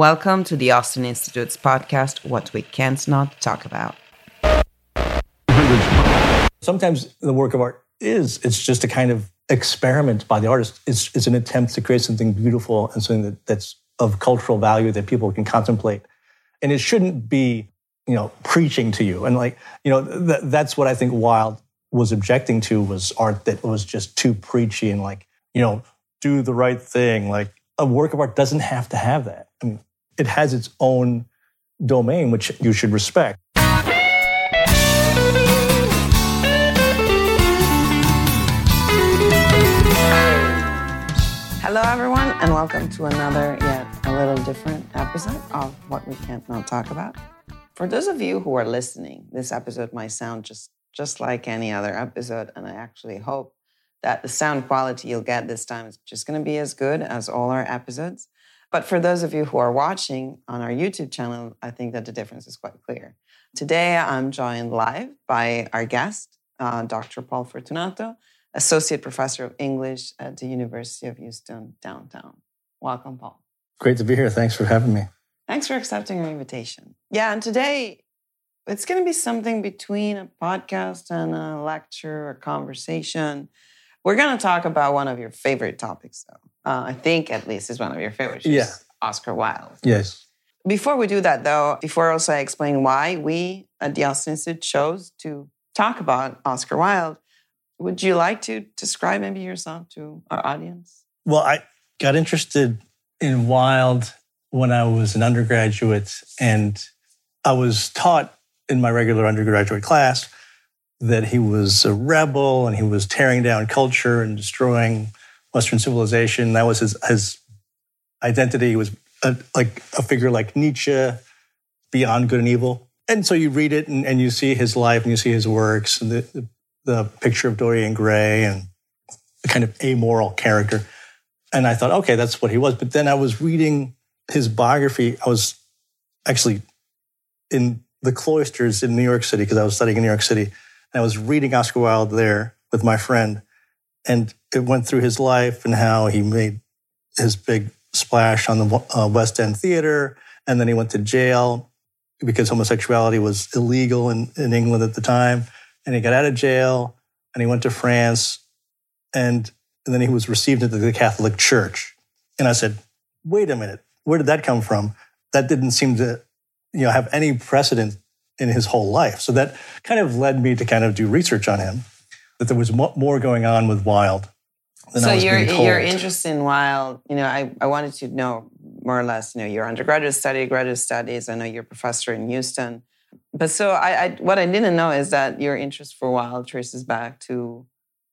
Welcome to the Austin Institute's podcast, What We Can't Not Talk About. Sometimes the work of art is, it's just a kind of experiment by the artist. It's, it's an attempt to create something beautiful and something that, that's of cultural value that people can contemplate. And it shouldn't be, you know, preaching to you. And like, you know, th- that's what I think Wilde was objecting to was art that was just too preachy and like, you know, do the right thing. Like a work of art doesn't have to have that. I mean, it has its own domain, which you should respect. Hello, everyone, and welcome to another, yet a little different episode of What We Can't Not Talk About. For those of you who are listening, this episode might sound just, just like any other episode, and I actually hope that the sound quality you'll get this time is just going to be as good as all our episodes. But for those of you who are watching on our YouTube channel, I think that the difference is quite clear. Today, I'm joined live by our guest, uh, Dr. Paul Fortunato, Associate Professor of English at the University of Houston downtown. Welcome, Paul. Great to be here. Thanks for having me. Thanks for accepting our invitation. Yeah, and today it's going to be something between a podcast and a lecture or conversation. We're going to talk about one of your favorite topics, though. Uh, I think at least is one of your favorites. Yeah. Oscar Wilde. Yes. Before we do that, though, before I also I explain why we at the Austin Institute chose to talk about Oscar Wilde, would you like to describe maybe yourself to our audience? Well, I got interested in Wilde when I was an undergraduate, and I was taught in my regular undergraduate class that he was a rebel and he was tearing down culture and destroying Western civilization. That was his, his identity. He was a, like a figure like Nietzsche, beyond good and evil. And so you read it and, and you see his life and you see his works and the, the, the picture of Dorian Gray and a kind of amoral character. And I thought, okay, that's what he was. But then I was reading his biography. I was actually in the cloisters in New York City because I was studying in New York City. And I was reading Oscar Wilde there with my friend. And it went through his life and how he made his big splash on the uh, West End Theater. And then he went to jail because homosexuality was illegal in, in England at the time. And he got out of jail and he went to France. And, and then he was received into the Catholic Church. And I said, wait a minute, where did that come from? That didn't seem to you know, have any precedent in his whole life. So that kind of led me to kind of do research on him, that there was more going on with Wilde than so I was your being told. your interest in Wilde, you know, I, I wanted to know more or less, you know, your undergraduate study, graduate studies. I know you're a professor in Houston. But so I, I what I didn't know is that your interest for Wilde traces back to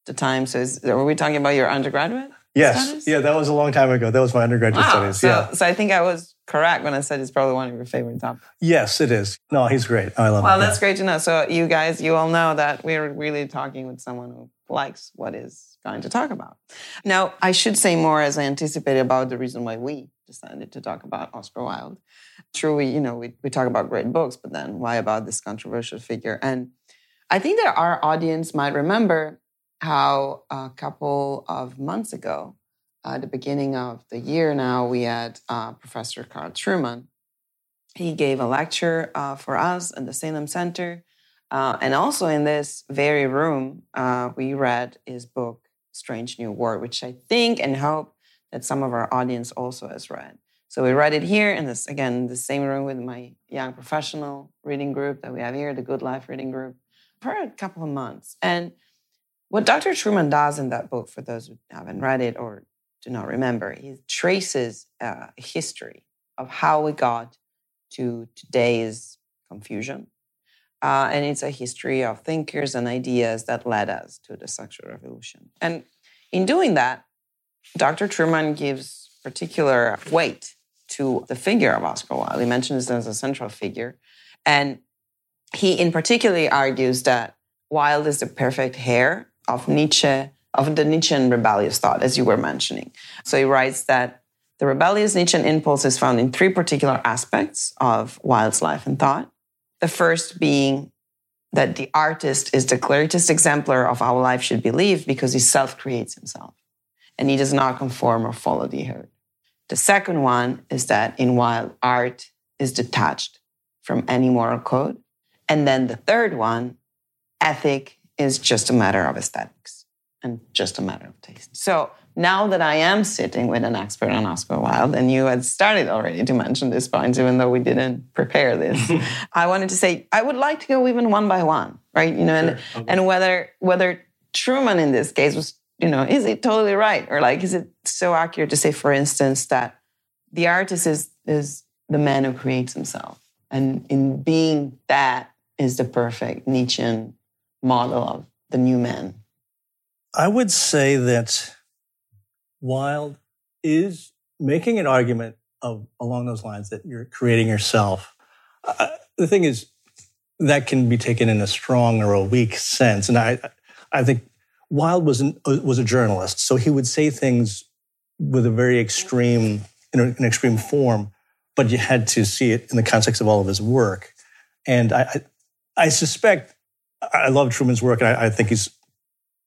the time. So is, were we talking about your undergraduate? Yes. studies? Yeah, that was a long time ago. That was my undergraduate Wow. studies. So, yeah. so I think I was correct when I said it's probably one of your favorite topics. Yes, it is. No, he's great. Oh, I love Well, him. that's great to know. So you guys, you all know that we're really talking with someone who likes what is going to talk about. Now, I should say more as I anticipated about the reason why we decided to talk about Oscar Wilde. True, we, you know, we, we talk about great books, but then why about this controversial figure? And I think that our audience might remember how a couple of months ago, at the beginning of the year now, we had uh, Professor Carl Trueman. He gave a lecture uh, for us in the Salem Center. Uh, and also in this very room, uh, we read his book, Strange New World, which I think and hope that some of our audience also has read. So we read it here in this, again, the same room with my young professional reading group that we have here, the Good Life reading group, for a couple of months. And what Dr. Truman does in that book, for those who haven't read it or do not remember, he traces uh, a history of how we got to today's confusion. Uh, and it's a history of thinkers and ideas that led us to the sexual revolution. And in doing that, Dr. Trueman gives particular weight to the figure of Oscar Wilde. He mentions him as a central figure. And he, in particular, argues that Wilde is the perfect heir of Nietzsche, of the Nietzschean rebellious thought, as you were mentioning. So he writes that the rebellious Nietzschean impulse is found in three particular aspects of Wilde's life and thought. The first being that the artist is the greatest exemplar of how life should be lived because he self creates himself and he does not conform or follow the herd. The second one is that in Wilde, art is detached from any moral code. And then the third one, ethic is just a matter of aesthetics and just a matter of taste. So now that I am sitting with an expert on Oscar Wilde, and you had started already to mention this point, even though we didn't prepare this, I wanted to say I would like to go even one by one, right? You know, and, okay. and whether whether Trueman in this case was, you know, is it totally right? Or like, is it so accurate to say, for instance, that the artist is is the man who creates himself. And in being that is the perfect Nietzschean model of the new man. I would say that Wilde is making an argument of along those lines that you're creating yourself. Uh, the thing is, that can be taken in a strong or a weak sense, and I, I think Wilde was an, was a journalist, so he would say things with a very extreme, in an extreme form, but you had to see it in the context of all of his work. And I, I, I suspect I love Trueman's work, and I, I think he's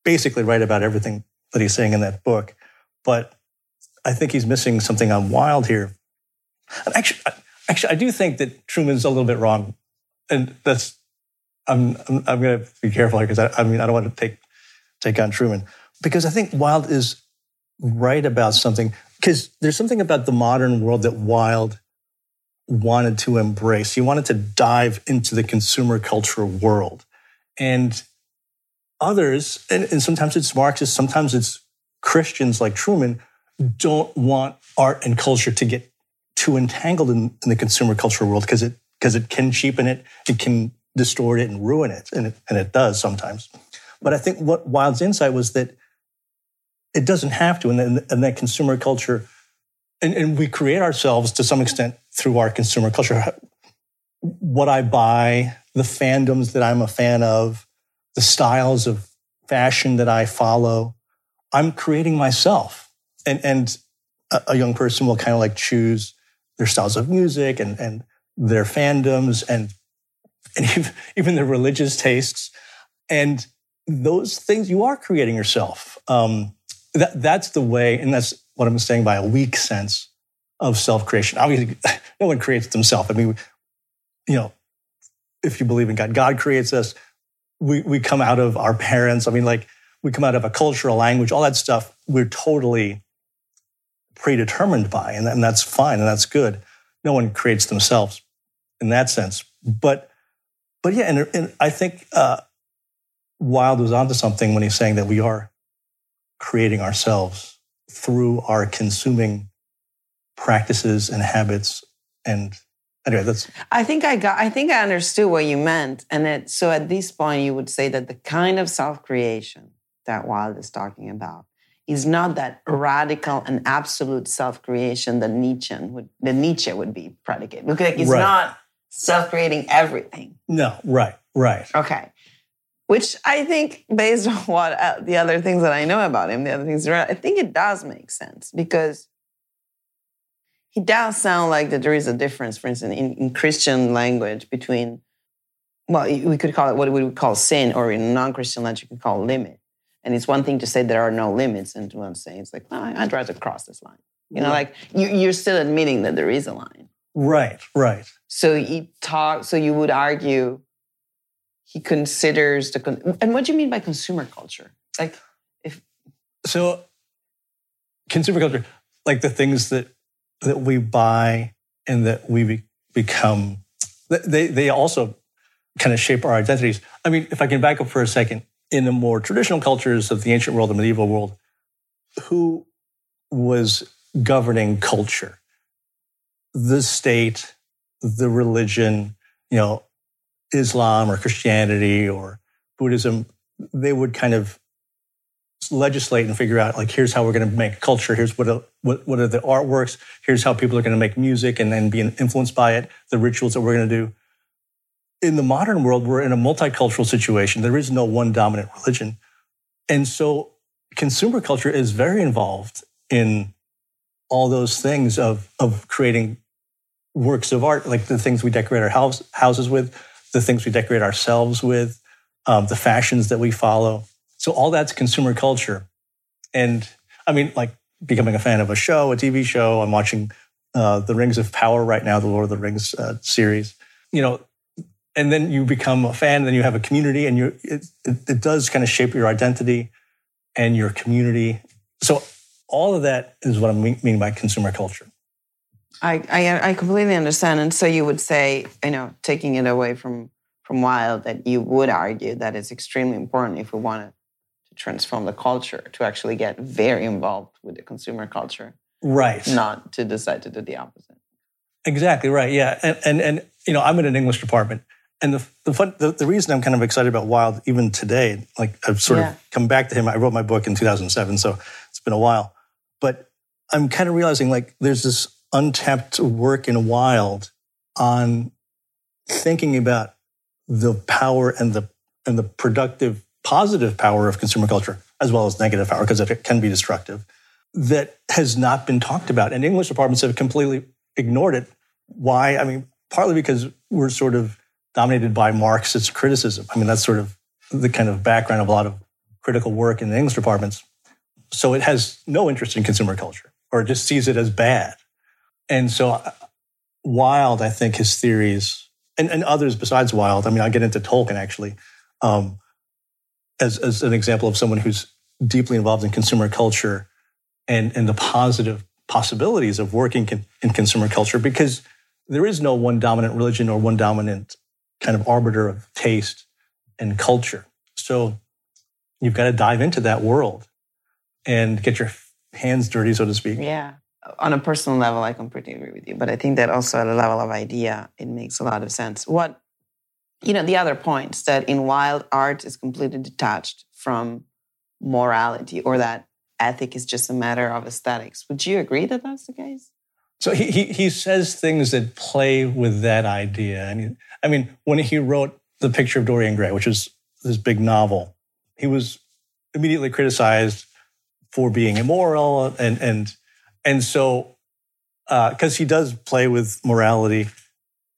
basically right about everything that he's saying in that book. But I think he's missing something on Wilde here. And actually, actually, I do think that Trueman's a little bit wrong, and that's I'm I'm, I'm going to be careful here because I, I mean I don't want to take take on Trueman because I think Wilde is right about something because there's something about the modern world that Wilde wanted to embrace. He wanted to dive into the consumer culture world, and others, and, and sometimes it's Marxists, sometimes it's Christians like Trueman don't want art and culture to get too entangled in, in the consumer culture world because it because it can cheapen it, it can distort it and ruin it, and it and it does sometimes. But I think what Wilde's insight was that it doesn't have to, and, and that consumer culture, and, and we create ourselves to some extent through our consumer culture. What I buy, the fandoms that I'm a fan of, the styles of fashion that I follow, I'm creating myself. And, and a, a young person will kind of like choose their styles of music and, and their fandoms and, and even, their religious tastes. And those things you are creating yourself. Um, that, that's the way, and that's what I'm saying by a weak sense of self creation. Obviously, no one creates themselves. I mean, you know, if you believe in God, God creates us. We, we come out of our parents. I mean, like, we come out of a cultural language, all that stuff, we're totally predetermined by, and, and that's fine and that's good. No one creates themselves in that sense. But, but yeah, and, and I think uh, Wilde was onto something when he's saying that we are creating ourselves through our consuming practices and habits and anyway that's i think i got i think i understood what you meant and it, so at this point you would say that the kind of self-creation that Wilde is talking about is not that radical and absolute self-creation that Nietzsche would that Nietzsche would be predicated. Look, like it's right. not self-creating everything. No, right, right. Okay. Which I think, based on what uh, the other things that I know about him, the other things, around, I think it does make sense because he does sound like that there is a difference, for instance, in, in Christian language between, well, we could call it what we would call sin, or in non-Christian language, you could call limit. And it's one thing to say there are no limits, and what I'm saying it's like, well, I'd rather cross this line. You know, like you, you're still admitting that there is a line. Right, right. So you talk. So you would argue he considers the. And what do you mean by consumer culture? Like, if so, consumer culture, like the things that that we buy and that we be, become. They they also kind of shape our identities. I mean, if I can back up for a second, in the more traditional cultures of the ancient world, the medieval world, who was governing culture? The state, the religion, you know, Islam or Christianity or Buddhism, they would kind of legislate and figure out like here's how we're going to make culture here's what, a, what what are the artworks here's how people are going to make music and then be influenced by it the rituals that we're going to do in the modern world, we're in a multicultural situation. There is no one dominant religion. And so consumer culture is very involved in all those things of, of creating works of art, like the things we decorate our house, houses with, the things we decorate ourselves with, um, the fashions that we follow. So all that's consumer culture. And I mean, like becoming a fan of a show, a TV show. I'm watching uh, The Rings of Power right now, the Lord of the Rings uh, series. You know, and then you become a fan, then you have a community, and you it, it, it does kind of shape your identity and your community. So all of that is what I mean by consumer culture. I, I, I completely understand, and so you would say, you know, taking it away from from Wilde, that you would argue that it's extremely important if we want to transform the culture to actually get very involved with the consumer culture, right? Not to decide to do the opposite. Exactly right. Yeah, and and, and you know, I'm in an English department, and the the, fun, the the reason I'm kind of excited about Wilde even today, like I've sort yeah. of come back to him. I wrote my book in 2007, so it's been a while, but I'm kind of realizing like there's this untapped work in Wilde on thinking about the power and the and the productive positive power of consumer culture as well as negative power because it can be destructive that has not been talked about. And english departments have completely ignored it. Why? I mean partly because we're sort of dominated by marxist criticism. I mean that's sort of the kind of background of a lot of critical work in the english departments. So it has no interest in consumer culture or just sees it as bad. And so Wilde, I think his theories and, and others besides Wilde, I mean, I get into Tolkien actually, um, as, as an example of someone who's deeply involved in consumer culture and, and the positive possibilities of working in consumer culture because there is no one dominant religion or one dominant kind of arbiter of taste and culture. So you've got to dive into that world and get your hands dirty, so to speak. Yeah on a personal level, I completely agree with you. But I think that also at a level of idea, it makes a lot of sense. What, you know, the other points that in Wilde art is completely detached from morality or that ethic is just a matter of aesthetics. Would you agree that that's the case? So he, he, he says things that play with that idea. I mean, I mean, when he wrote The Picture of Dorian Gray, which is this big novel, he was immediately criticized for being immoral and, and and so, because uh, he does play with morality,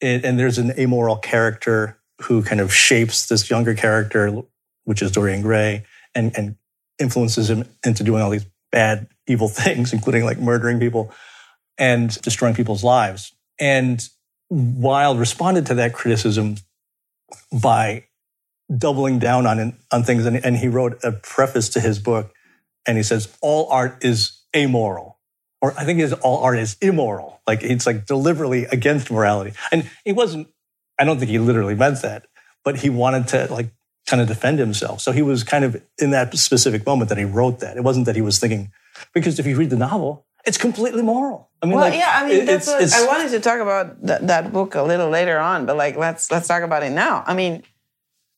and, and there's an amoral character who kind of shapes this younger character, which is Dorian Gray, and, and influences him into doing all these bad, evil things, including like murdering people and destroying people's lives. And Wilde responded to that criticism by doubling down on, on things. And, and he wrote a preface to his book, and he says, All art is amoral or I think his all art is immoral. Like it's like deliberately against morality. And he wasn't, I don't think he literally meant that, but he wanted to like kind of defend himself. So he was kind of in that specific moment that he wrote that. It wasn't that he was thinking, because if you read the novel, it's completely moral. I mean, well, like, yeah, I mean, that's it's, what, it's, I wanted to talk about th- that book a little later on, but like, let's let's talk about it now. I mean,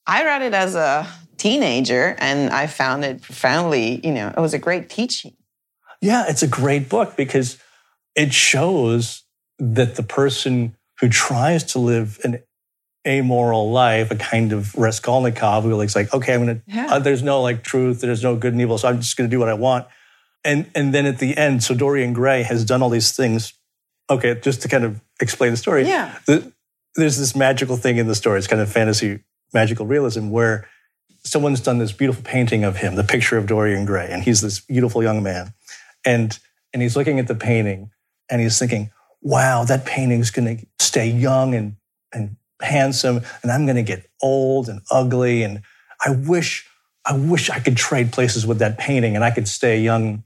I read it as a teenager, and I found it profoundly, you know, it was a great teaching. Yeah, it's a great book because it shows that the person who tries to live an amoral life, a kind of Raskolnikov, who like, like okay, I'm gonna. Yeah. Uh, there's no like truth. There's no good and evil, so I'm just gonna do what I want. And and then at the end, so Dorian Gray has done all these things. Okay, just to kind of explain the story. Yeah. The, there's this magical thing in the story. It's kind of fantasy, magical realism where someone's done this beautiful painting of him, the picture of Dorian Gray, and he's this beautiful young man and and he's looking at the painting and he's thinking, wow, that painting's going to stay young and and handsome, and I'm going to get old and ugly, and I wish I wish I could trade places with that painting, and I could stay young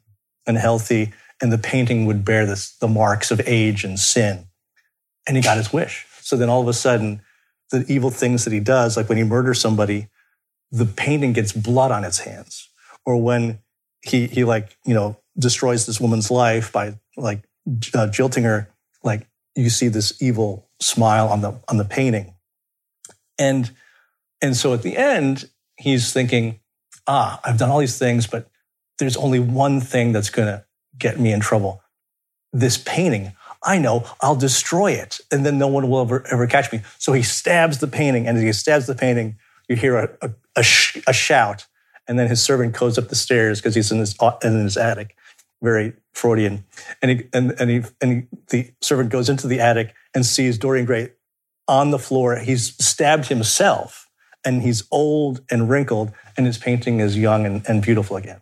and healthy, and the painting would bear this, the marks of age and sin. And he got his wish. So then all of a sudden, the evil things that he does, like when he murders somebody, the painting gets blood on its hands. Or when he he like, you know, destroys this woman's life by like uh, jilting her, like you see this evil smile on the on the painting, and and so at the end he's thinking, ah, I've done all these things, but there's only one thing that's to get me in trouble. This painting. I know I'll destroy it, and then no one will ever ever catch me. So he stabs the painting, and as he stabs the painting, you hear a, a, a, sh- a shout, and then his servant goes up the stairs because he's in his in his attic, very Freudian. And he, and, and, he, and he, the servant goes into the attic and sees Dorian Gray on the floor. He's stabbed himself and he's old and wrinkled and his painting is young and, and beautiful again.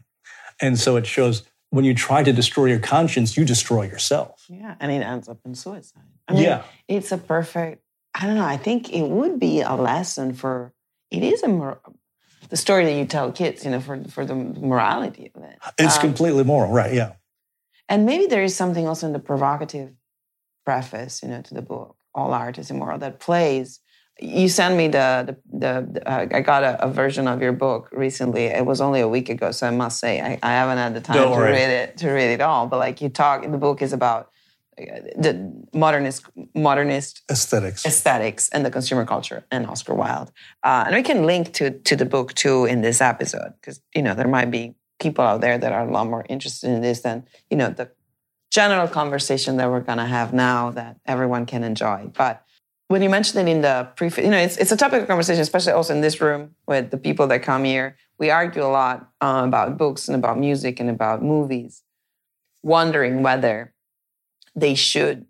And so it shows when you try to destroy your conscience, you destroy yourself. Yeah, and it ends up in suicide. I mean, yeah. it's a perfect. I don't know. I think it would be a lesson for. It is a the story that you tell kids, you know, for for the morality of it. It's Um, completely moral, right? Yeah. And maybe there is something also in the provocative preface, you know, to the book, All Art is Immoral, that plays. You sent me the, the, the, the- uh, I got a, a version of your book recently. It was only a week ago, so I must say I, I haven't had the time Don't to worry. read it to read it all. But like you talk, in the book is about the modernist modernist Aesthetics. aesthetics and the consumer culture and Oscar Wilde. Uh, and we can link to to the book too in this episode because you know there might be people out there that are a lot more interested in this than you know the general conversation that we're going to have now that everyone can enjoy. But when you mentioned it in the preface, you know, it's, it's a topic of conversation, especially also in this room with the people that come here. We argue a lot uh, about books and about music and about movies, wondering whether they should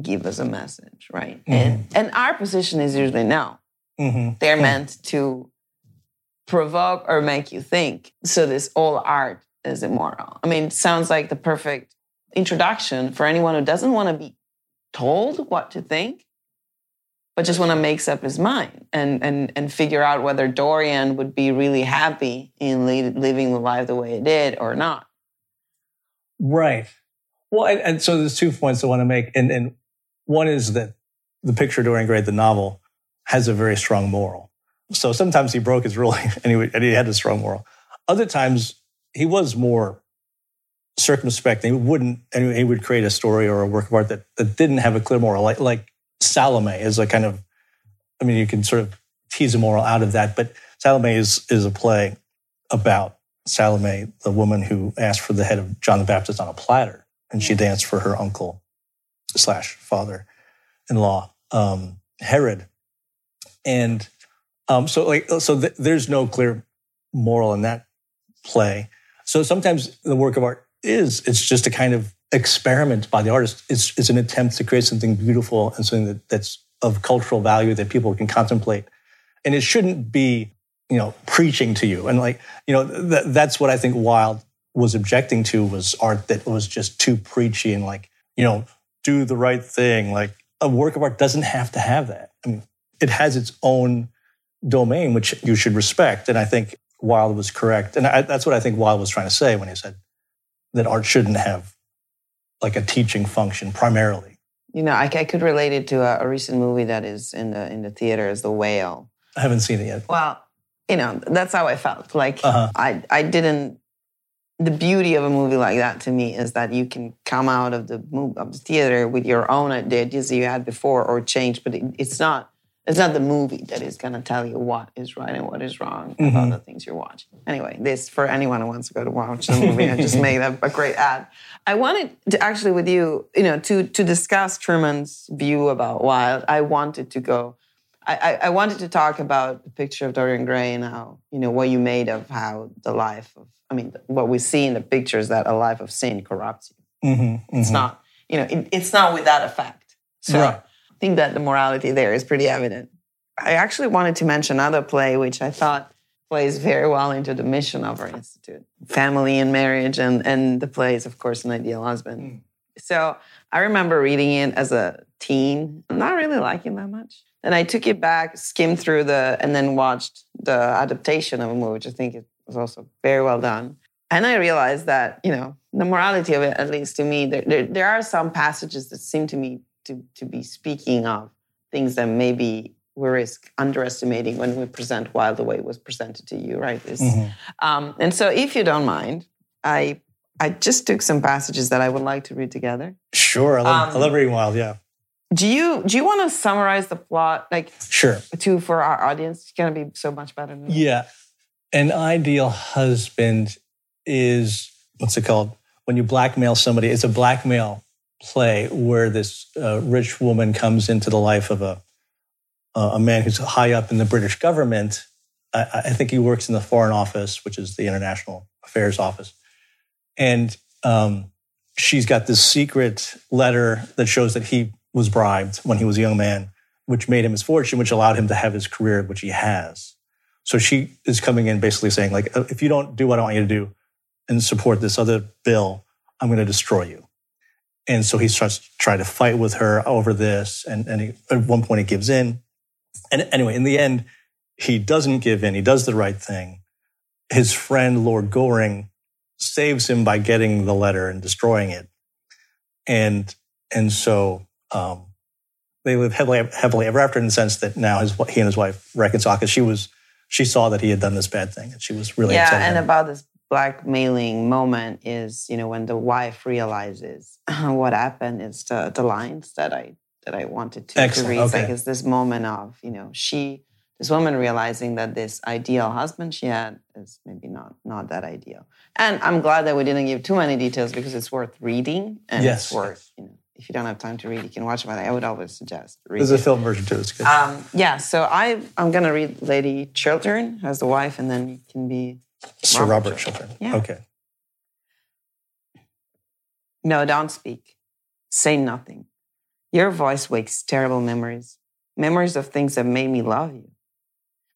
give us a message, right? And, and our position is usually no. hmm They're meant to provoke or make you think. So this all art is immoral. I mean, sounds like the perfect introduction for anyone who doesn't want to be told what to think, but just want to make up his mind and and and figure out whether Dorian would be really happy in li- living the life the way it did or not. Right. Well, and, and so there's two points I want to make. And, and one is that the picture Dorian Gray, the novel, has a very strong moral. So sometimes he broke his ruling and he, and he had a strong moral. Other times he was more circumspect. He wouldn't, and he would create a story or a work of art that, that didn't have a clear moral, like, like Salome is a kind of, I mean, you can sort of tease a moral out of that, but Salome is, is a play about Salome, the woman who asked for the head of John the Baptist on a platter, and she danced for her uncle slash father-in-law, um, Herod. And um, so, like, so th- there's no clear moral in that play. So sometimes the work of art is it's just a kind of experiment by the artist. It's it's an attempt to create something beautiful and something that, that's of cultural value that people can contemplate. And it shouldn't be, you know, preaching to you. And like, you know, th- that's what I think Wilde was objecting to was art that was just too preachy and like, you know, do the right thing. Like a work of art doesn't have to have that. I mean, it has its own domain, which you should respect. And I think Wilde was correct. And I, that's what I think Wilde was trying to say when he said that art shouldn't have like a teaching function primarily. You know, I, I could relate it to a, a recent movie that is in the in the theater is The Whale. I haven't seen it yet. Well, you know, that's how I felt. Like Uh-huh. I, I didn't. The beauty of a movie like that to me is that you can come out of the mov- of the theater with your own ideas that you had before or change, but it, it's not. It's not the movie that is going to tell you what is right and what is wrong about Mhm. the things you're watching. Anyway, this for anyone who wants to go to watch the movie, I just made a, a great ad. I wanted to actually with you, you know, to to discuss Trueman's view about Wilde. I wanted to go I, I, wanted to talk about the picture of Dorian Gray and how, you know, what you made of how the life of, I mean, what we see in the pictures that a life of sin corrupts you. Mm-hmm, It's not, you know, it, it's not without effect. So Right. I think that the morality there is pretty evident. I actually wanted to mention another play, which I thought plays very well into the mission of our institute family and marriage, and, and the play is, of course, An Ideal Husband. So I remember reading it as a teen, not really liking that much. And I took it back, skimmed through the, and then watched the adaptation of a movie, which I think it was also very well done. And I realized that, you know, the morality of it, at least to me, there, there, there are some passages that seem to me to, to be speaking of things that maybe we risk underestimating when we present Wilde the way it was presented to you, right? This, Mhm. um, and so, if you don't mind, I I just took some passages that I would like to read together. Sure. I love, Um, I love reading Wilde. Yeah. Do you do you want to summarize the plot, like Sure. to for our audience? It's gonna be so much better. Than Yeah. An ideal husband is what's it called? When you blackmail somebody, it's a blackmail play where this uh, rich woman comes into the life of a uh, a man who's high up in the British government. I, I think he works in the Foreign Office, which is the International Affairs Office, and um, she's got this secret letter that shows that he was bribed when he was a young man, which made him his fortune, which allowed him to have his career, which he has. So she is coming in basically saying, like, uh, if you don't do what I want you to do, and support this other bill, I'm going to destroy you. And so he starts to try to fight with her over this. And, and he, at one point he gives in. And anyway, in the end, he doesn't give in. He does the right thing. His friend, Lord Goring, saves him by getting the letter and destroying it. And, and so, um, they live heavily, heavily ever after in the sense that now his, he and his wife reconcile because she was, she saw that he had done this bad thing and she was really yeah, upset. and about this blackmailing moment is, you know, when the wife realizes what happened is the, the lines that I that I wanted to, to read. Okay. like it's this moment of, you know, she this woman realizing that this ideal husband she had is maybe not not that ideal. And I'm glad that we didn't give too many details because it's worth reading and Yes, it's worth, you know, if you don't have time to read, you can watch it. But I would always suggest reading. There's a film version too. It's good. Um, yeah, so I I'm gonna read Lady Chiltern as the wife, and then you can be Sir Robert Robert Chiltern. Chiltern. Yeah. Okay. No, don't speak. Say nothing. Your voice wakes terrible memories. Memories of things that made me love you.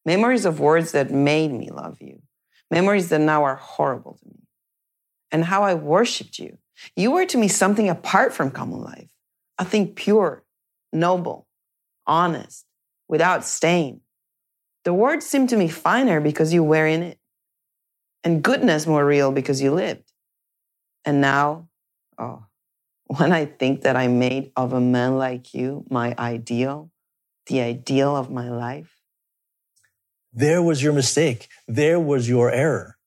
Memories of words that made me love you. Memories that now are horrible to me. And how I worshiped you. You were to me something apart from common life. A thing pure, noble, honest, without stain. The words seemed to me finer because you were in it. And goodness more real because you lived. And now Oh, when I think that I made of a man like you my ideal, the ideal of my life. There was your mistake. There was your error.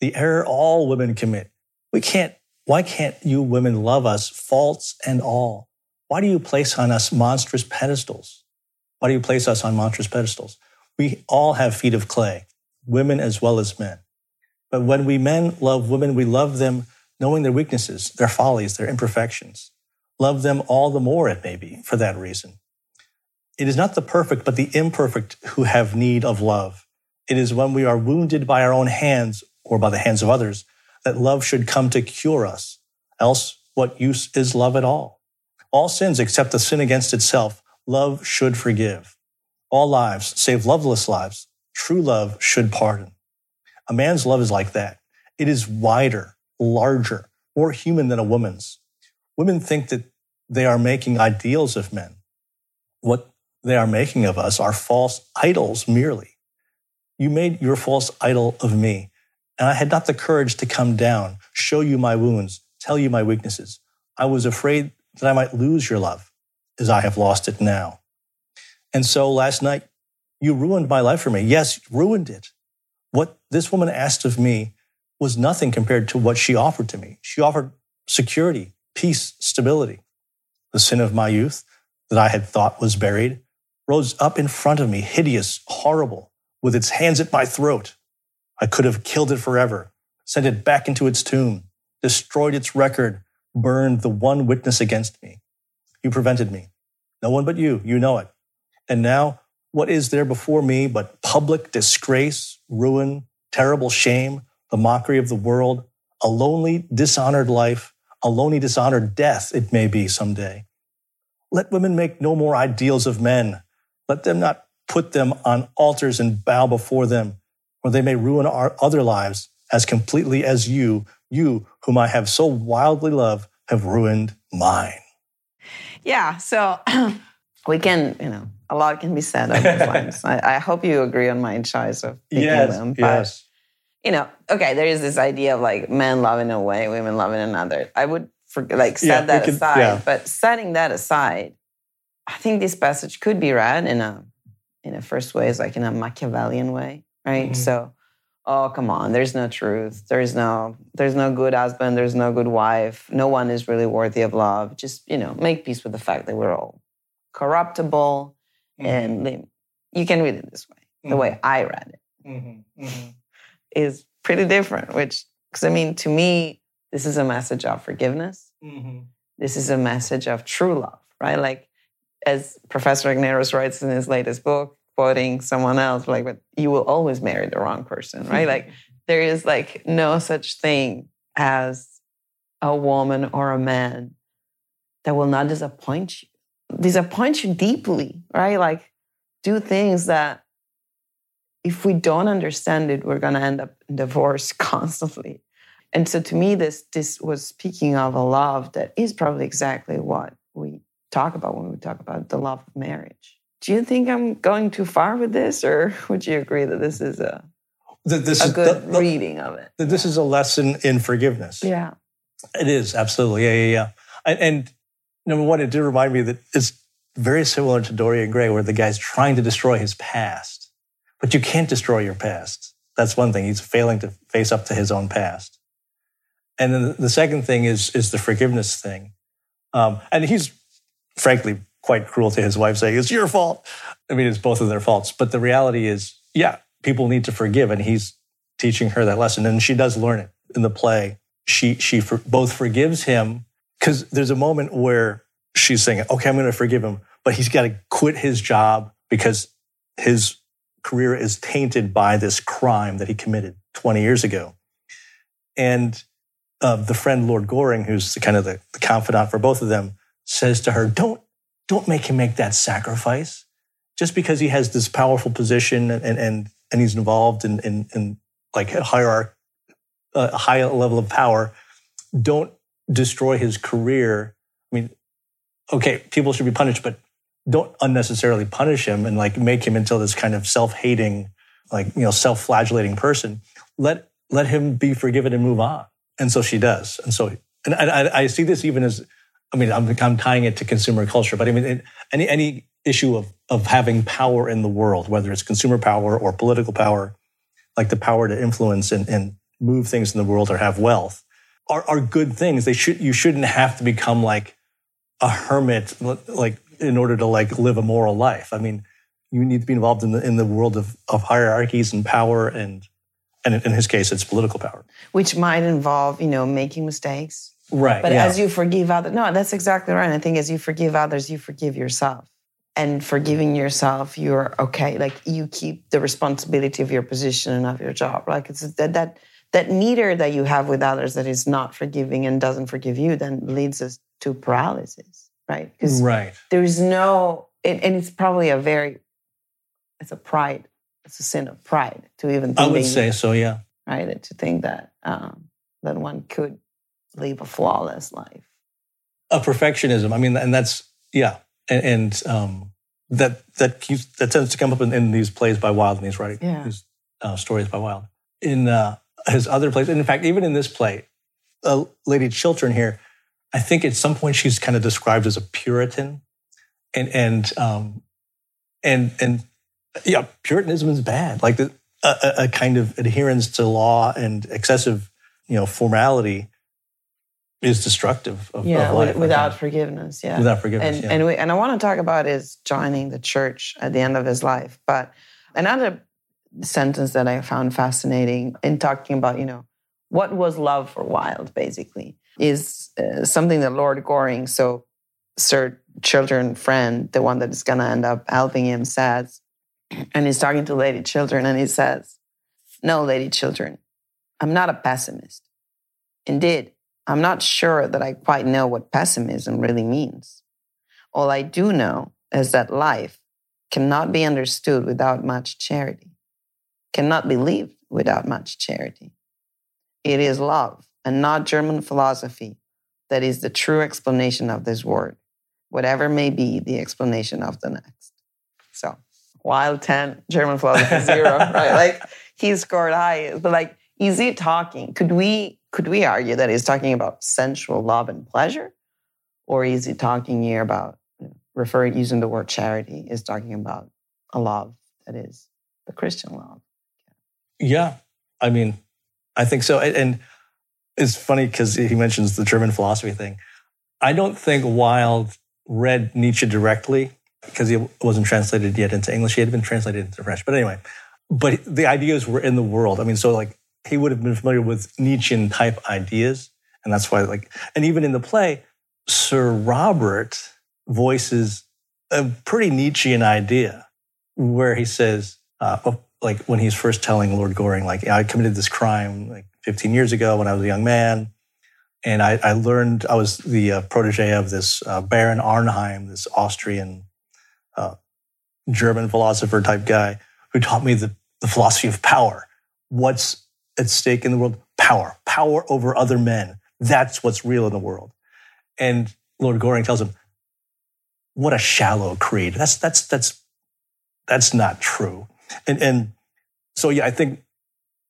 The error all women commit. We can't, why can't you women love us, faults and all? Why do you place on us monstrous pedestals? Why do you place us on monstrous pedestals? We all have feet of clay, women as well as men. But when we men love women, we love them knowing their weaknesses, their follies, their imperfections. Love them all the more, it may be, for that reason. It is not the perfect, but the imperfect who have need of love. It is when we are wounded by our own hands or by the hands of others that love should come to cure us. Else, what use is love at all? All sins except the sin against itself, love should forgive. All lives, save loveless lives, true love should pardon. A man's love is like that. It is wider, larger, more human than a woman's. Women think that they are making ideals of men. What they are making of us are false idols merely. You made your false idol of me, and I had not the courage to come down, show you my wounds, tell you my weaknesses. I was afraid that I might lose your love as I have lost it now. And so last night, you ruined my life for me. Yes, ruined it. What this woman asked of me was nothing compared to what she offered to me. She offered security, peace, stability. The sin of my youth that I had thought was buried rose up in front of me, hideous, horrible, with its hands at my throat. I could have killed it forever, sent it back into its tomb, destroyed its record, burned the one witness against me. You prevented me. No one but you, you know it. And now, what is there before me but public disgrace, ruin, terrible shame, the mockery of the world, a lonely, dishonored life, a lonely, dishonored death, it may be someday. Let women make no more ideals of men. Let them not put them on altars and bow before them, or they may ruin our other lives as completely as you, you whom I have so wildly loved, have ruined mine. Yeah, so we can, you know, a lot can be said on those lines. I, I hope you agree on my choice of picking them. But, you know, okay, there is this idea of like men loving a way, women loving another. I would for, like set Yeah, that could- aside. yeah. But setting that aside, I think this passage could be read in a in a first way, is like in a Machiavellian way, right? Mhm. So, oh come on, there's no truth. There's no there's no good husband. There's no good wife. No one is really worthy of love. Just you know, make peace with the fact that we're all corruptible, mm-hmm. and li- you can read it this way. The way mm-hmm. I read it mm-hmm. is pretty different. Which, because I mean, to me, this is a message of forgiveness. This is a message of true love, right? Like, as Professor Regnerus writes in his latest book, quoting someone else, like, but you will always marry the wrong person, right? like, there is like no such thing as a woman or a man that will not disappoint you, disappoint you deeply, right? Like, do things that if we don't understand it, we're going to end up in divorce constantly. And so to me, this this was speaking of a love that is probably exactly what we talk about when we talk about the love of marriage. Do you think I'm going too far with this, or would you agree that this is a this a is good the- the- reading of it? that this is a lesson in forgiveness. Yeah. It is absolutely, yeah, yeah, yeah. And, and number one, it did remind me that it's very similar to Dorian Gray, where the guy's trying to destroy his past, but you can't destroy your past. That's one thing. He's failing to face up to his own past. And then the second thing is is the forgiveness thing, um, and he's frankly quite cruel to his wife, saying it's your fault. I mean, it's both of their faults. But the reality is, yeah, people need to forgive, and he's teaching her that lesson, and she does learn it in the play. She she for, both forgives him because there's a moment where she's saying, "Okay, I'm going to forgive him," but he's got to quit his job because his career is tainted by this crime that he committed 20 years ago. And uh, the friend Lord Goring, who's the kind of the, the confidant for both of them, says to her, "Don't don't make him make that sacrifice just because he has this powerful position and and and he's involved in in, in like a hierarchy, a high level of power. Don't destroy his career. I mean, okay, people should be punished, but don't unnecessarily punish him and like make him into this kind of self-hating, like you know, self-flagellating person. Let let him be forgiven and move on. And so she does. And so, and I, I see this even as, I mean, I'm, I'm tying it to consumer culture, but I mean, any any issue of of having power in the world, whether it's consumer power or political power, like the power to influence and, and move things in the world or have wealth, are, are good things. They should you shouldn't have to become like a hermit, like in order to like live a moral life. I mean, you need to be involved in the in the world of, of hierarchies and power and and in his case, it's political power. Which might involve, you know, making mistakes. Right. But yeah. as you forgive others, no, that's exactly right. I think as you forgive others, you forgive yourself. And forgiving yourself, you're okay. Like you keep the responsibility of your position and of your job. Like it's that that that meter that you have with others that is not forgiving and doesn't forgive you, then leads us to paralysis, right? Because right. there is no, it, and it's probably a very, it's a pride, it's a sin of pride to even. I would say so. Yeah. right? To think that um, that one could live a flawless life. A perfectionism. I mean, and that's yeah, and, and um, that that keeps, that tends to come up in, in these plays by Wilde and these writing Yeah. these uh, stories by Wilde. In uh, his other plays, and in fact, even in this play, uh, Lady Chiltern here, I think at some point she's kind of described as a Puritan, and and um, and and yeah, Puritanism is bad. Like the, a, a- kind of adherence to law and excessive, you know, formality is destructive of, Yeah, of life. without forgiveness. Yeah, without forgiveness. and yeah. and we, and I want to talk about his joining the church at the end of his life. But another sentence that I found fascinating in talking about, you know, what was love for Wilde, basically, is uh, something that Lord Goring, so Sir Chiltern friend, the one that is going to end up helping him, says, and he's talking to Lady Chiltern, and he says, "No, Lady Chiltern, I'm not a pessimist. Indeed, I'm not sure that I quite know what pessimism really means. All I do know is that life cannot be understood without much charity, cannot be lived without much charity. It is love and not German philosophy that is the true explanation of this word, whatever may be the explanation of the next. So, Wilde 10, German philosophy zero, right? Like he scored high, but like, is he talking? Could we could we argue that he's talking about sensual love and pleasure, or is he talking here about referring using the word charity? Is talking about a love that is the Christian love? Yeah, I mean, I think so. And, and it's funny because he mentions the German philosophy thing. I don't think Wilde read Nietzsche directly because he wasn't translated yet into English. He had been translated into French. But anyway, but the ideas were in the world. I mean, so like he would have been familiar with Nietzschean type ideas. And that's why, like, and even in the play, Sir Robert voices a pretty Nietzschean idea where he says, uh, like when he's first telling Lord Goring, like, I committed this crime like 15 years ago when I was a young man. And I, I learned, I was the uh, protege of this uh, Baron Arnheim, this Austrian uh, German philosopher type guy who taught me the, the philosophy of power. What's at stake in the world? Power, power over other men. That's what's real in the world. And Lord Goring tells him, what a shallow creed. That's, that's, that's, that's not true. And, and so, yeah, I think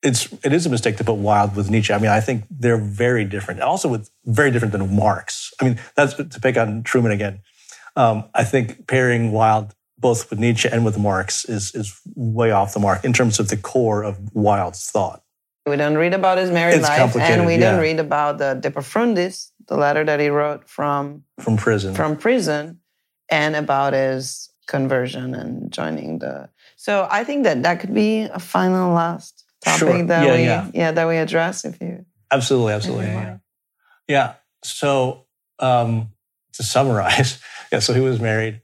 it's, it is a mistake to put Wilde with Nietzsche. I mean, I think they're very different. Also with very different than Marx. I mean, that's to pick on Trueman again. Um, I think pairing Wilde both with Nietzsche and with Marx is, is way off the mark in terms of the core of Wilde's thought. We don't read about his married It's life, and we yeah. don't read about the De Profundis, the letter that he wrote from From prison. from prison, and about his conversion and joining the. So I think that that could be a final last topic Sure. that Yeah, we yeah. that we address if you. Absolutely, absolutely. Yeah, yeah. Yeah. So um, to summarize, yeah. So he was married.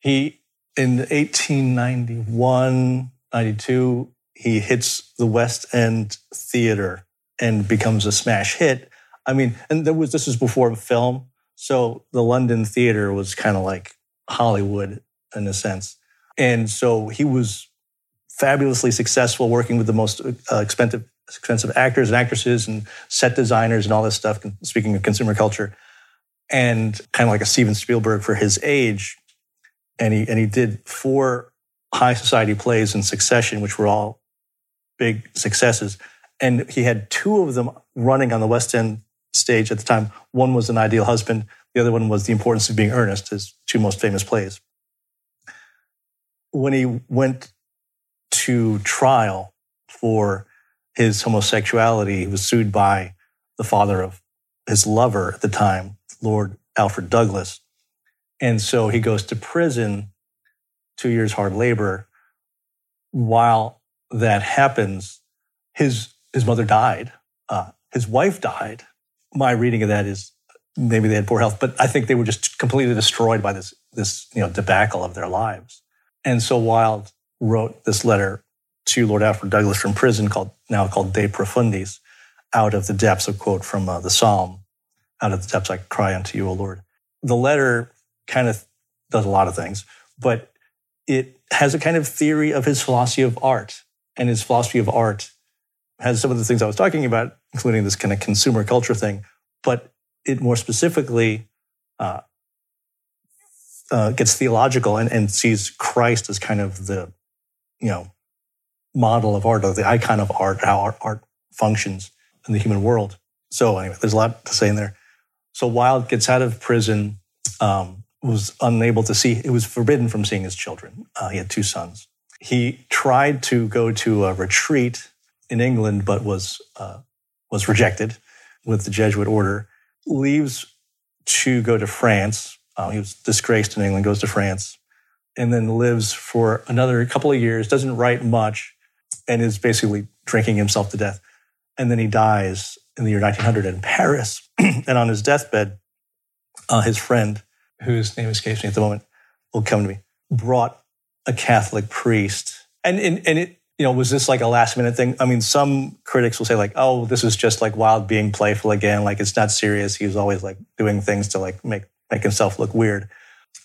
He in 1891, 92, he hits the West End Theater and becomes a smash hit. I mean, and there was this was before film, so the London theater was kind of like Hollywood in a sense, and so he was fabulously successful working with the most uh, expensive expensive actors and actresses and set designers and all this stuff. Speaking of consumer culture, and kind of like a Steven Spielberg for his age, and he and he did four high society plays in succession, which were all big successes. And he had two of them running on the West End stage at the time. One was An Ideal Husband. The other one was The Importance of Being Earnest, his two most famous plays. When he went to trial for his homosexuality, he was sued by the father of his lover at the time, Lord Alfred Douglas. And so he goes to prison, two years hard labor. While that happens, his, his mother died. Uh, his wife died. My reading of that is maybe they had poor health, but I think they were just completely destroyed by this, this you know, debacle of their lives. And so Wilde wrote this letter to Lord Alfred Douglas from prison called now called De Profundis, out of the depths, a quote from uh, the Psalm, out of the depths I cry unto you, O Lord. The letter kind of does a lot of things, but it has a kind of theory of his philosophy of art. And his philosophy of art has some of the things I was talking about, including this kind of consumer culture thing, but it more specifically uh, uh, gets theological and, and sees Christ as kind of the, you know, model of art or the icon of art, how art, art functions in the human world. So anyway, there's a lot to say in there. So Wilde gets out of prison, um, was unable to see, it was forbidden from seeing his children. Uh, he had two sons. He tried to go to a retreat in England, but was, uh, was rejected with the Jesuit order, leaves to go to France. Uh, he was disgraced in England, goes to France, and then lives for another couple of years, doesn't write much, and is basically drinking himself to death. And then he dies in the year 1900 in Paris. and on his deathbed, uh, his friend, whose name escapes me at the moment, will come to me, brought a Catholic priest. And, and, and it, you know, was this like a last minute thing? I mean, some critics will say like, oh, this is just like Wilde being playful again. Like it's not serious. He was always like doing things to like make, make himself look weird.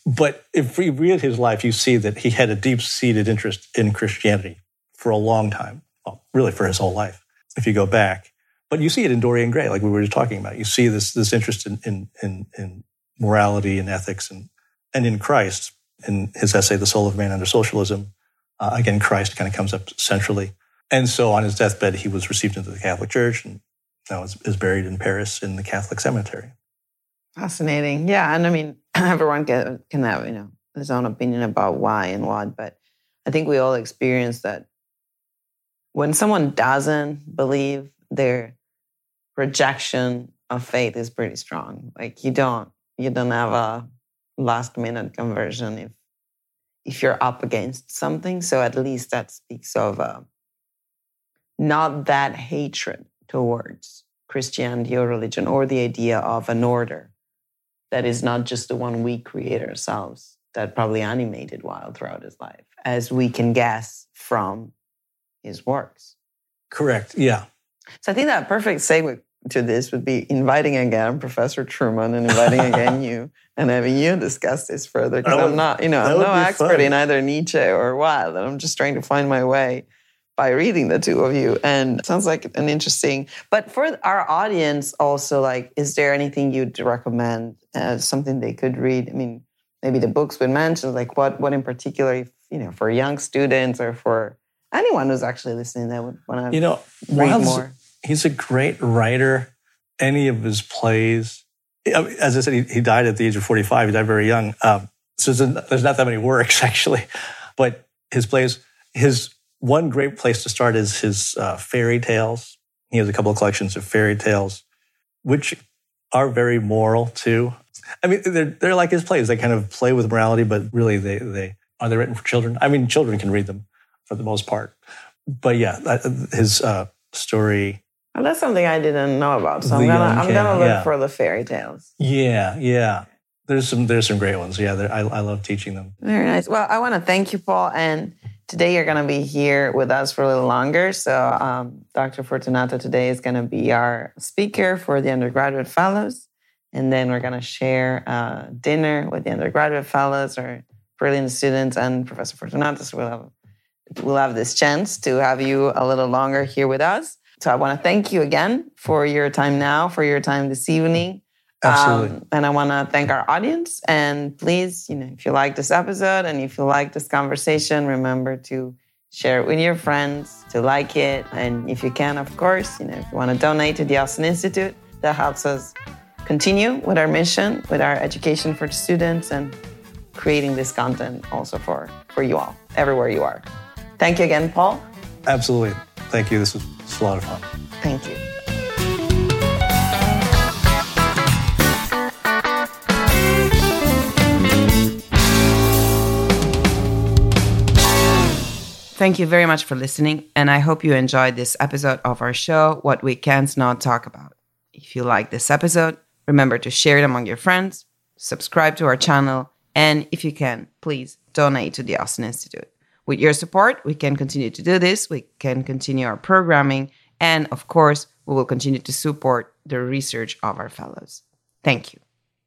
But if we read his life, you see that he had a deep seated interest in Christianity for a long time. Well, really for his whole life, if you go back. But you see it in Dorian Gray, like we were just talking about. You see this, this interest in, in, in, in morality and ethics and, and in Christ. In his essay, The Soul of Man Under Socialism, uh, again, Christ kind of comes up centrally. And so on his deathbed, he was received into the Catholic Church and now is, is buried in Paris in the Catholic cemetery. Fascinating. Yeah. And I mean, everyone can, have, you know, his own opinion about why and what, but I think we all experience that when someone doesn't believe, their rejection of faith is pretty strong. Like you don't, you don't have a last minute conversion if, if you're up against something. So at least that speaks of uh, not that hatred towards Christianity or religion or the idea of an order that is not just the one we create ourselves that probably animated Wilde throughout his life, as we can guess from his works. Correct. Yeah. So I think that perfect segue to this would be inviting again Professor Trueman and inviting again you and having you discuss this further. Because I'm not, you know, I'm no expert fun. in either Nietzsche or Wilde, and I'm just trying to find my way by reading the two of you and sounds like an interesting but for our audience also like is there anything you'd recommend as something they could read i mean maybe the books we mentioned like what what in particular if, you know for young students or for anyone who's actually listening that would want to you know read Wilde's- more he's a great writer. Any of his plays, as I said, he, he died at the age of 45. He died very young. Um, so there's, there's not that many works actually, but his plays, his one great place to start is his uh, fairy tales. He has a couple of collections of fairy tales, which are very moral too. I mean, they're, they're like his plays. They kind of play with morality, but really they, they are they written for children? I mean, children can read them for the most part. But yeah, that- his uh, story Well, that's something I didn't know about. So I'm gonna I'm gonna look yeah. for the fairy tales. Yeah, yeah. There's some there's some great ones. Yeah, I I love teaching them. Very nice. Well, I want to thank you, Paul. And today you're going to be here with us for a little longer. So, um, Dr. Fortunato today is going to be our speaker for the undergraduate fellows. And then we're going to share uh, dinner with the undergraduate fellows or brilliant students and Professor Fortunato. So, we'll have, we'll have this chance to have you a little longer here with us. So, I want to thank you again for your time now, for your time this evening. Absolutely. Um, and I want to thank our audience. And please, you know, if you like this episode and if you like this conversation, remember to share it with your friends, to like it. And if you can, of course, you know, if you want to donate to the Austin Institute, that helps us continue with our mission, with our education for the students and creating this content also for, for you all, everywhere you are. Thank you again, Paul. Absolutely. Thank you. This was, this was a lot of fun. Thank you. Thank you very much for listening, and I hope you enjoyed this episode of our show, What We Can't Not Talk About. If you like this episode, remember to share it among your friends, subscribe to our channel, and if you can, please donate to the Austin Institute. With your support, we can continue to do this, we can continue our programming, and of course, we will continue to support the research of our fellows. Thank you.